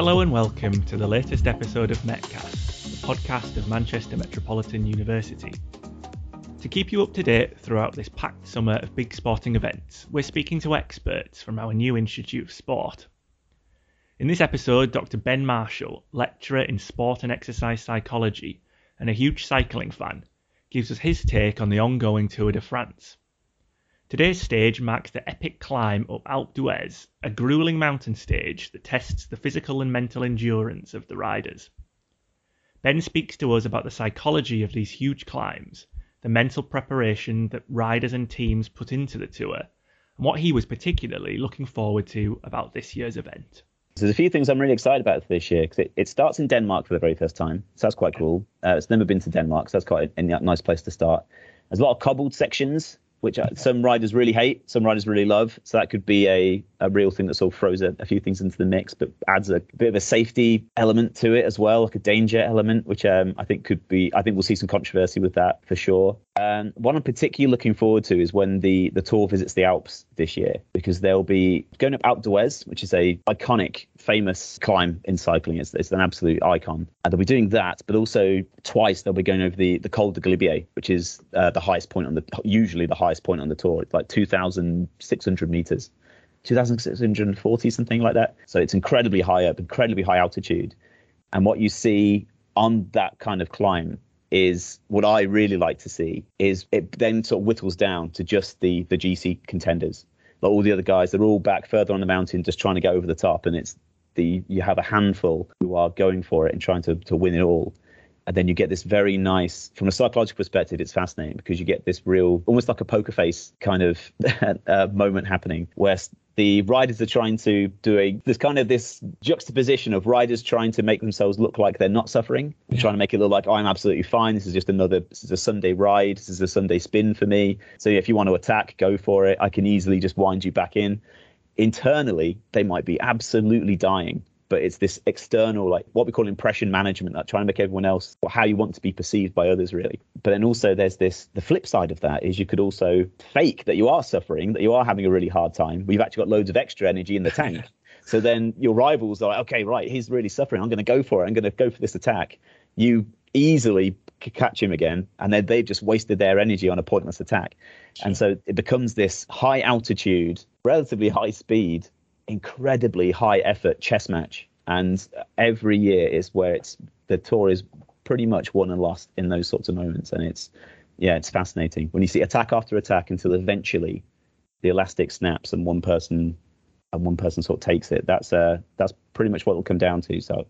Hello and welcome to the latest episode of Metcast, the podcast of Manchester Metropolitan University. To keep you up to date throughout this packed summer of big sporting events, we're speaking to experts from our new Institute of Sport. In this episode, Dr. Ben Marshall, lecturer in sport and exercise psychology and a huge cycling fan, gives us his take on the ongoing Tour de France. Today's stage marks the epic climb up Alpe d'Huez, a grueling mountain stage that tests the physical and mental endurance of the riders. Ben speaks to us about the psychology of these huge climbs, the mental preparation that riders and teams put into the tour, and what he was particularly looking forward to about this year's event. There's a few things I'm really excited about this year because it, it, starts in Denmark for the very first time. So that's quite cool. Uh, it's never been to Denmark, so that's quite a, a nice place to start. There's a lot of cobbled sections which some riders really hate, some riders really love. So that could be a, a real thing that sort of throws a, a, few things into the mix, but adds a bit of a safety element to it as well, like a danger element, which um, I think could be. I think we'll see some controversy with that for sure. Um, what I'm particularly looking forward to is when the the tour visits the Alps this year, because they'll be going up Alpe d'Huez, which is a iconic, famous climb in cycling. It's, it's an absolute icon, and they'll be doing that, but also twice they'll be going over the the Col de Galibier, which is uh, the highest point on the usually the highest point on the tour. It's like 2,600 meters. 2,640, something like that. So it's incredibly high up, incredibly high altitude. And what you see on that kind of climb is what I really like to see is it then sort of whittles down to just the the GC contenders. Like all the other guys, they're all back further on the mountain, just trying to get over the top, and it's the you have a handful who are going for it and trying to to win it all. And then you get this very nice, from a psychological perspective, it's fascinating because you get this real, almost like a poker face kind of uh, moment happening where the riders are trying to do a there's kind of this juxtaposition of riders trying to make themselves look like they're not suffering yeah. trying to make it look like oh, i'm absolutely fine. This is just another this is a sunday ride. This is a sunday spin for me. So if you want to attack go for it. I can easily just wind you back in. Internally they might be absolutely dying but it's this external, like what we call impression management, like trying to make everyone else or how you want to be perceived by others, really. But then also there's this, the flip side of that is you could also fake that you are suffering, that you are having a really hard time. We've actually got loads of extra energy in the tank. so then your rivals are like, okay, right, he's really suffering. I'm going to go for it. I'm going to go for this attack. You easily catch him again, and then they've just wasted their energy on a pointless attack. Sure. And so it becomes this high altitude, relatively high speed incredibly high effort chess match, and every year is where it's the tour is pretty much won and lost in those sorts of moments, and it's yeah, it's fascinating when you see attack after attack until eventually the elastic snaps and one person and one person sort of takes it. That's uh that's pretty much what it'll come down to. So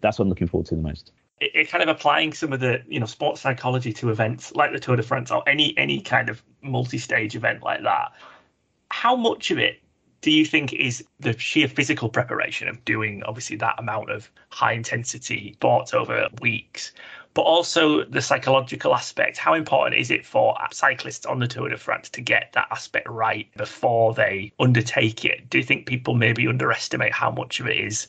that's what I'm looking forward to the most. It kind of applying some of the you know sports psychology to events like the Tour de France or any any kind of multi-stage event like that. How much of it do you think is the sheer physical preparation of doing obviously that amount of high intensity sports over weeks but also the psychological aspect? How important is it for cyclists on the tour de france to get that aspect right before they undertake it? Do you think people maybe underestimate how much of it is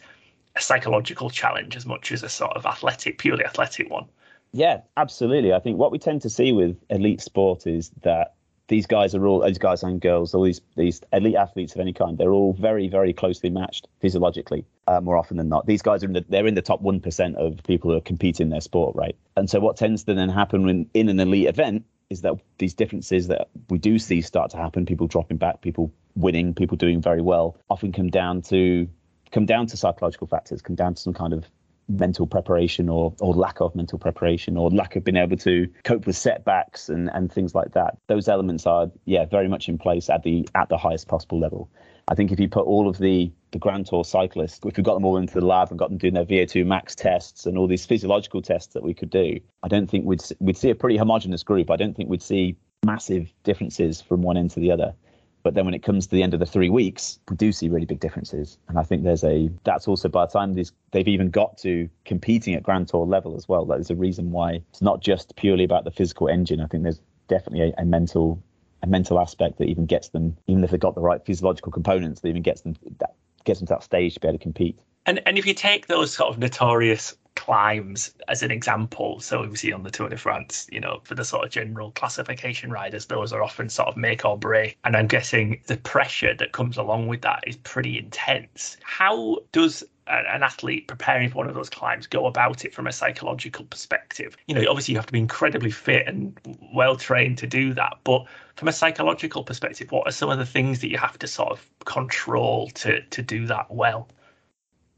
a psychological challenge as much as a sort of athletic purely athletic one? Yeah absolutely. I think what we tend to see with elite sport is that these guys are all these guys and girls, all these these elite athletes of any kind. They're all very very closely matched physiologically uh, more often than not. These guys are in the they're in the top one percent of people who are competing in their sport, right? And so what tends to then happen when in an elite event is that these differences that we do see start to happen, people dropping back, people winning, people doing very well, often come down to come down to psychological factors, come down to some kind of mental preparation or or lack of mental preparation or lack of being able to cope with setbacks and and things like that. Those elements are yeah very much in place at the at the highest possible level. I think if you put all of the the grand tour cyclists if we got them all into the lab and got them doing their vo2 max tests and all these physiological tests that we could do i don't think we'd we'd see a pretty homogenous group. I don't think we'd see massive differences from one end to the other but then when it comes to the end of the three weeks, we do see really big differences. And I think there's a that's also by the time these they've even got to competing at Grand Tour level as well. There's a reason why it's not just purely about the physical engine. I think there's definitely a, a mental a mental aspect that even gets them, even if they've got the right physiological components, that even gets them that gets them to that stage to be able to compete. And and if you take those sort of notorious climbs as an example. So obviously on the Tour de France, you know, for the sort of general classification riders, those are often sort of make or break. And I'm guessing the pressure that comes along with that is pretty intense. How does an athlete preparing for one of those climbs go about it from a psychological perspective? You know, obviously you have to be incredibly fit and well trained to do that, but from a psychological perspective, what are some of the things that you have to sort of control to to do that well?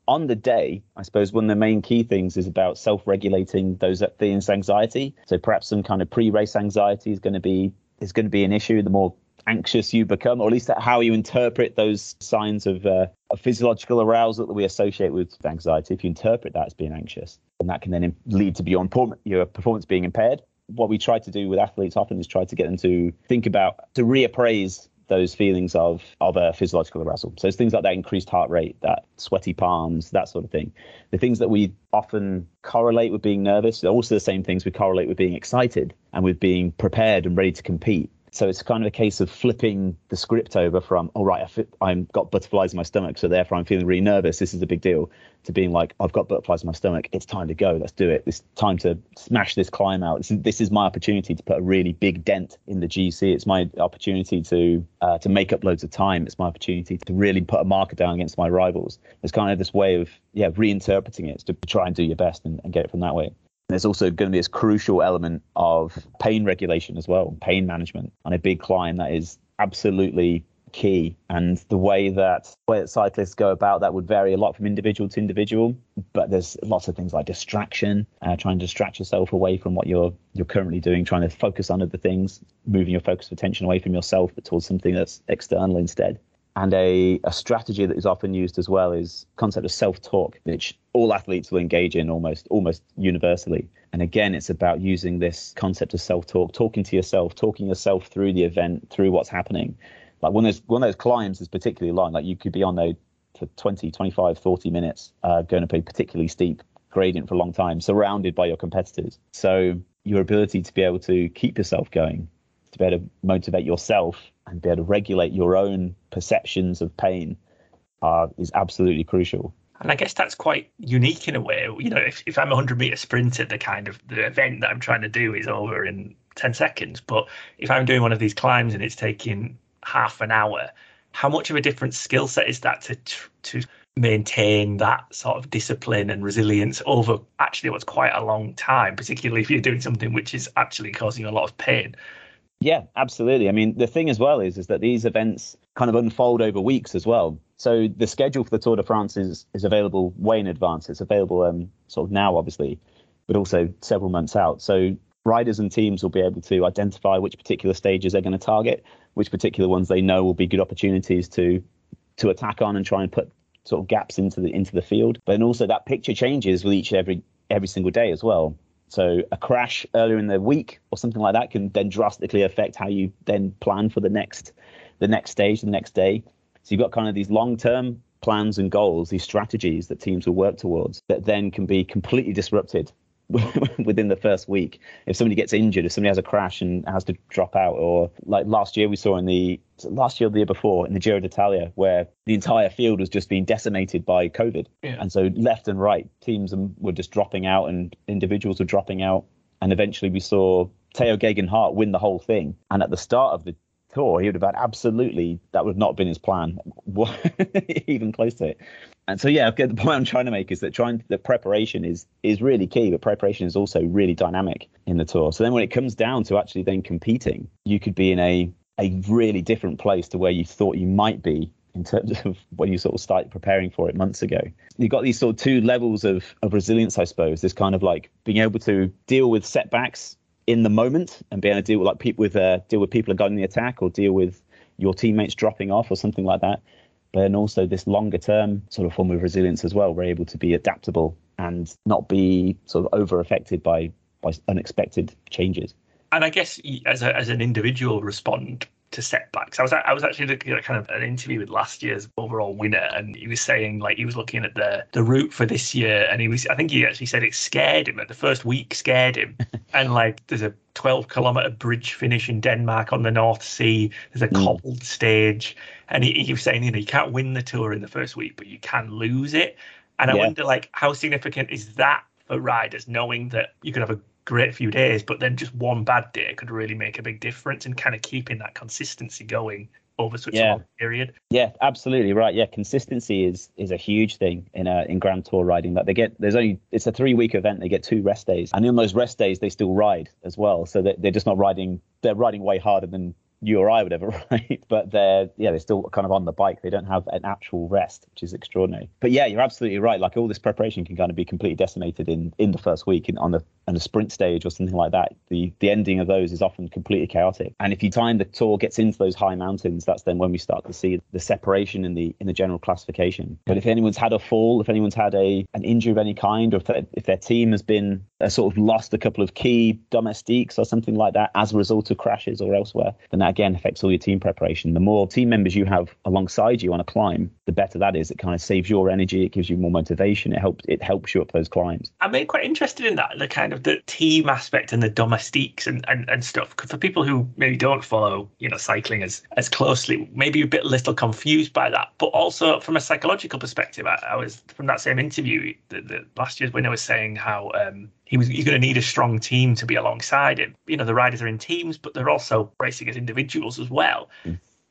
On the day, I suppose one of the main key things is about self-regulating those feelings of anxiety. So perhaps some kind of pre-race anxiety is going to be is going to be an issue. The more anxious you become, or at least how you interpret those signs of, uh, physiological arousal that we associate with anxiety. If you interpret that as being anxious, then that can then lead to your, your performance being impaired. What we try to do with athletes often is try to get them to think about to reappraise those feelings of a physiological arousal. So it's things like that increased heart rate, that sweaty palms, that sort of thing. The things that we often correlate with being nervous are also the same things we correlate with being excited and with being prepared and ready to compete. So it's kind of a case of flipping the script over from, all oh, right, I've got butterflies in my stomach, so therefore I'm feeling really nervous. This is a big deal. To being like, I've got butterflies in my stomach. It's time to go. Let's do it. It's time to smash this climb out. This is, this is my opportunity to put a really big dent in the GC. It's my opportunity to uh, to make up loads of time. It's my opportunity to really put a marker down against my rivals. It's kind of this way of yeah reinterpreting it to try and do your best and, and get it from that way. There's also going to be this crucial element of pain regulation as well, pain management on a big climb that is absolutely key. And the way that way that cyclists go about that would vary a lot from individual to individual. But there's lots of things like distraction, uh, trying to distract yourself away from what you're you're currently doing, trying to focus on other things, moving your focus of attention away from yourself, but towards something that's external instead. And a, a strategy that is often used as well is concept of self-talk, which all athletes will engage in almost almost universally. And again, it's about using this concept of self-talk, talking to yourself, talking yourself through the event, through what's happening. Like when there's one of those climbs is particularly long, like you could be on there for 20, 25, 40 minutes, uh, going up a particularly steep gradient for a long time, surrounded by your competitors. So your ability to be able to keep yourself going, to be able to motivate yourself and be able to regulate your own perceptions of pain uh, is absolutely crucial. And I guess that's quite unique in a way. You know, if, if I'm a 100 meter sprinter, the kind of the event that I'm trying to do is over in 10 seconds. But if I'm doing one of these climbs and it's taking half an hour, how much of a different skill set is that to to maintain that sort of discipline and resilience over actually what's quite a long time, particularly if you're doing something which is actually causing a lot of pain? Yeah, absolutely. I mean, the thing as well is is that these events kind of unfold over weeks as well. So the schedule for the Tour de France is is available way in advance. It's available um, sort of now, obviously, but also several months out. So riders and teams will be able to identify which particular stages they're going to target, which particular ones they know will be good opportunities to to attack on and try and put sort of gaps into the into the field. But then also that picture changes with each every every single day as well. So a crash earlier in the week or something like that can then drastically affect how you then plan for the next the next stage, the next day. So you've got kind of these long-term plans and goals, these strategies that teams will work towards that then can be completely disrupted within the first week. If somebody gets injured, if somebody has a crash and has to drop out, or like last year we saw in the last year or the year before in the Giro d'Italia, where the entire field was just being decimated by COVID, yeah. and so left and right teams were just dropping out and individuals were dropping out, and eventually we saw Tao Geoghegan Hart win the whole thing. And at the start of the tour, he would have had absolutely that would have not been his plan, even close to it. And so yeah, okay, the point I'm trying to make is that trying the preparation is is really key, but preparation is also really dynamic in the tour. So then when it comes down to actually then competing, you could be in a a really different place to where you thought you might be in terms of when you sort of started preparing for it months ago. You've got these sort of two levels of, of resilience, I suppose. This kind of like being able to deal with setbacks in the moment and being able to deal with like people with uh, deal with people are guiding the attack or deal with your teammates dropping off or something like that. But then also this longer term sort of form of resilience as well. We're able to be adaptable and not be sort of over affected by by unexpected changes. And I guess as a, as an individual respond to setbacks. I was I was actually looking at kind of an interview with last year's overall winner, and he was saying like he was looking at the the route for this year, and he was I think he actually said it scared him. At the first week, scared him, and like there's a 12 kilometer bridge finish in Denmark on the North Sea. There's a mm. cobbled stage, and he, he was saying you know you can't win the tour in the first week, but you can lose it. And I yeah. wonder like how significant is that for riders, knowing that you could have a great few days, but then just one bad day could really make a big difference and kind of keeping that consistency going over such Yeah. a long period. Yeah, absolutely right. Yeah, consistency is is a huge thing in a in Grand Tour riding. That they get there's only it's a three week event. They get two rest days, and in those rest days they still ride as well. So that they're just not riding. They're riding way harder than you or I would ever ride. But they're yeah they're still kind of on the bike. They don't have an actual rest, which is extraordinary. But yeah, you're absolutely right. Like all this preparation can kind of be completely decimated in in the first week in, on the on a sprint stage or something like that. The the ending of those is often completely chaotic. And if you time the tour gets into those high mountains, that's then when we start to see the separation in the in the general classification. But if anyone's had a fall, if anyone's had a an injury of any kind, or if, if their team has been uh, sort of lost a couple of key domestiques or something like that as a result of crashes or elsewhere, then that again affects all your team preparation. The more team members you have alongside you on a climb, the better that is. It kind of saves your energy. It gives you more motivation. It helps it helps you up those climbs. I'm quite interested in that, the kind of the team aspect and the domestiques and, and, and stuff. For people who maybe don't follow, you know, cycling as, as closely, maybe a bit little confused by that. But also from a psychological perspective, I, I was from that same interview, the, the last year's winner was saying how um, he was you're going to need a strong team to be alongside him. You know, the riders are in teams, but they're also racing as individuals as well.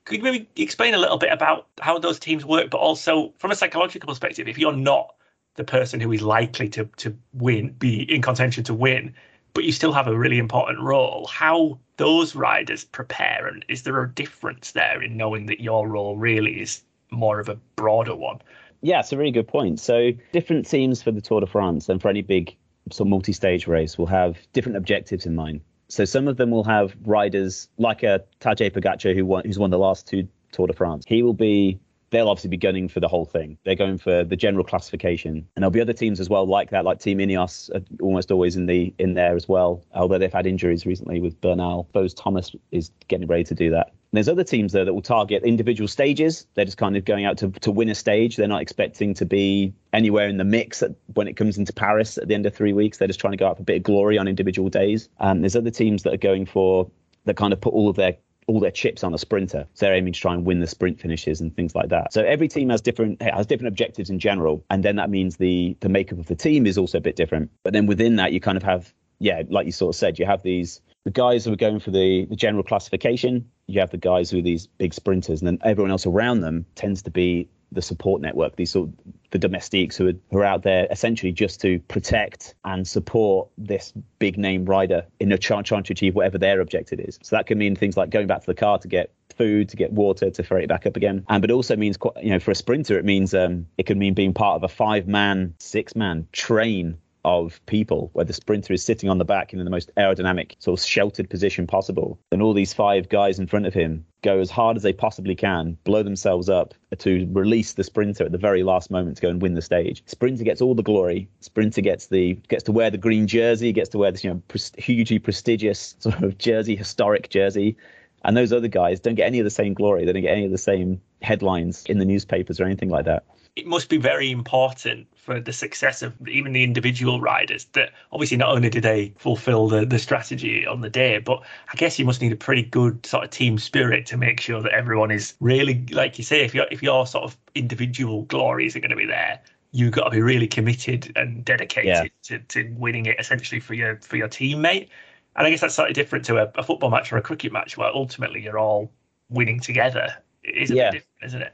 Could you maybe explain a little bit about how those teams work, but also from a psychological perspective, if you're not the person who is likely to to win, be in contention to win, but you still have a really important role, how those riders prepare, and is there a difference there in knowing that your role really is more of a broader one? Yeah, it's a really good point. So different teams for the Tour de France and for any big sort of multi-stage race will have different objectives in mind. So some of them will have riders like a Tadej Pogacar who won, who's won the last two Tour de France. He will be they'll obviously be gunning for the whole thing. They're going for the general classification, and there'll be other teams as well like that, like Team Ineos, almost always in the in there as well. Although they've had injuries recently with Bernal, Bose Thomas is getting ready to do that. And there's other teams there that will target individual stages. They're just kind of going out to, to win a stage. They're not expecting to be anywhere in the mix at, when it comes into Paris at the end of three weeks. They're just trying to go out for a bit of glory on individual days. And there's other teams that are going for that kind of put all of their all their chips on a sprinter. So they're aiming to try and win the sprint finishes and things like that. So every team has different has different objectives in general, and then that means the the makeup of the team is also a bit different. But then within that, you kind of have yeah, like you sort of said, you have these the guys who are going for the, the general classification. You have the guys who are these big sprinters, and then everyone else around them tends to be the support network, these sort of the domestiques who are, who are out there essentially just to protect and support this big name rider in a trying, trying to achieve whatever their objective is. So that can mean things like going back to the car to get food, to get water, to ferry it back up again. And but also means, quite- you know, for a sprinter, it means um, it can mean being part of a five man, six man train of people where the sprinter is sitting on the back in the most aerodynamic sort of sheltered position possible and all these five guys in front of him go as hard as they possibly can blow themselves up to release the sprinter at the very last moment to go and win the stage. Sprinter gets all the glory. Sprinter gets the gets to wear the green jersey gets to wear this you know hugely prestigious sort of jersey historic jersey. And those other guys don't get any of the same glory. They don't get any of the same headlines in the newspapers or anything like that it must be very important for the success of even the individual riders that obviously not only do they fulfill the, the strategy on the day, but I guess you must need a pretty good sort of team spirit to make sure that everyone is really, like you say, if your if your sort of individual glories going to be there, you've got to be really committed and dedicated Yeah. to, to winning it essentially for your for your teammate. And I guess that's slightly different to a, a football match or a cricket match where ultimately you're all winning together. It is a Yeah. bit different, isn't it?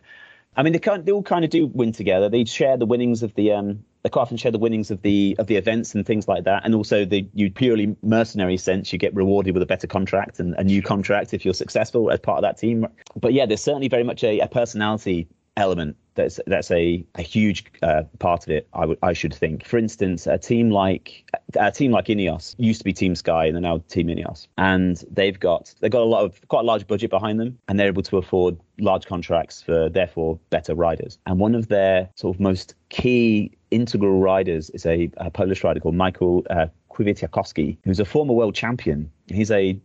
I mean, they they all kind of do win together. They share the winnings of the um. They quite often share the winnings of the of the events and things like that, and also the you purely mercenary sense. You get rewarded with a better contract and a new contract if you're successful as part of that team. But yeah, there's certainly very much a, a personality element that's that's a, a huge uh, part of it. I would I should think. For instance, a team like a team like Ineos used to be Team Sky and they're now Team Ineos, and they've got they've got a lot of quite a large budget behind them, and they're able to afford large contracts for therefore better riders. And one of their sort of most key integral riders is a, a Polish rider called Michael uh, Kwiatkowski, who's a former world champion. He's a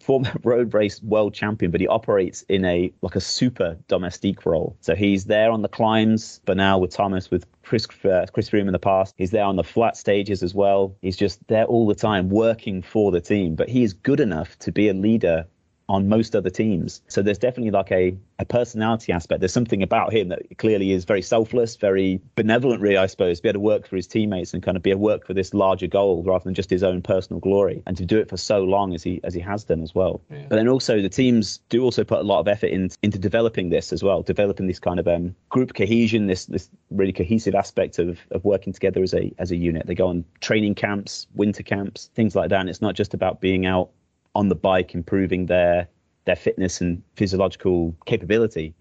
former road race world champion, but he operates in a like a super domestique role. So he's there on the climbs, but now with Thomas, with Chris uh, Chris Froome in the past, he's there on the flat stages as well. He's just there all the time, working for the team. But he is good enough to be a leader on most other teams. So there's definitely like a, a personality aspect. There's something about him that clearly is very selfless, very benevolent, really, I suppose, be able to work for his teammates and kind of be a work for this larger goal rather than just his own personal glory. And to do it for so long as he as he has done as well. Yeah. But then also the teams do also put a lot of effort in, into developing this as well, developing this kind of um, group cohesion, this this really cohesive aspect of, of working together as a as a unit. They go on training camps, winter camps, things like that. And it's not just about being out on the bike improving their their fitness and physiological capability.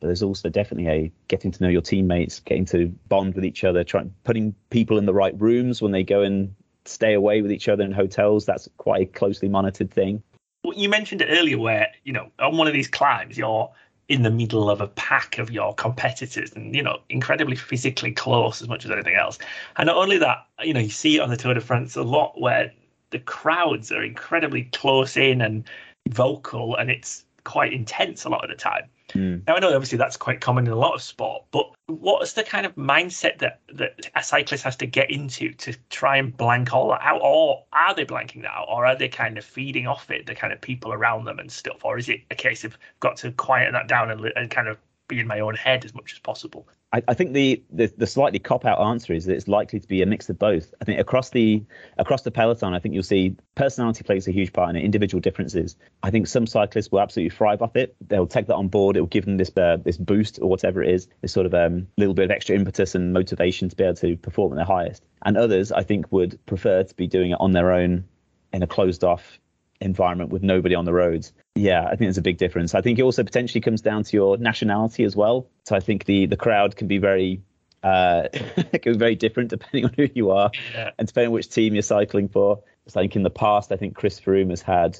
But there's also definitely a getting to know your teammates, getting to bond with each other, trying putting people in the right rooms when they go and stay away with each other in hotels. That's quite a closely monitored thing. Well, you mentioned it earlier, where you know on one of these climbs, you're in the middle of a pack of your competitors and you know incredibly physically close as much as anything else and not only that you know you see it on the tour de france a lot where the crowds are incredibly close in and vocal and it's quite intense a lot of the time. Mm. Now I know obviously that's quite common in a lot of sport, but what's the kind of mindset that that a cyclist has to get into to try and blank all that out, or are they blanking that out, or are they kind of feeding off it, the kind of people around them and stuff, or is it a case of got to quiet that down and, and kind of be in my own head as much as possible? I, I think the, the, the slightly cop out answer is that it's likely to be a mix of both. I think across the across the peloton, I think you'll see personality plays a huge part in it, individual differences. I think some cyclists will absolutely thrive off it. They'll take that on board. It will give them this uh, this boost or whatever it is, this sort of um, little bit of extra impetus and motivation to be able to perform at their highest. And others, I think, would prefer to be doing it on their own in a closed off environment with nobody on the roads. Yeah, I think there's a big difference. I think it also potentially comes down to your nationality as well. So I think the the crowd can be very uh, can be very different depending on who you are yeah. and depending on which team you're cycling for. It's like in the past, I think Chris Froome has had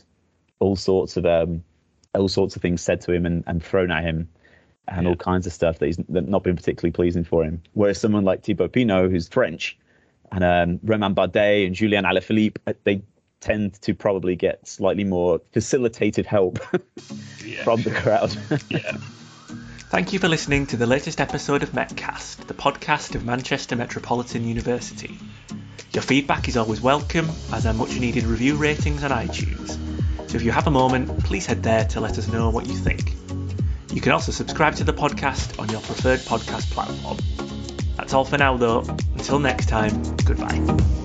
all sorts of um, all sorts of things said to him and, and thrown at him and yeah. all kinds of stuff that he's not been particularly pleasing for him. Whereas someone like Thibaut Pinot, who's French, and um, Romain Bardet and Julian Alaphilippe, they tend to probably get slightly more facilitated help from the crowd. yeah. Thank you for listening to the latest episode of Metcast, the podcast of Manchester Metropolitan University. Your feedback is always welcome, as are much needed review ratings on iTunes. So if you have a moment, please head there to let us know what you think. You can also subscribe to the podcast on your preferred podcast platform. That's all for now, though. Until next time, goodbye.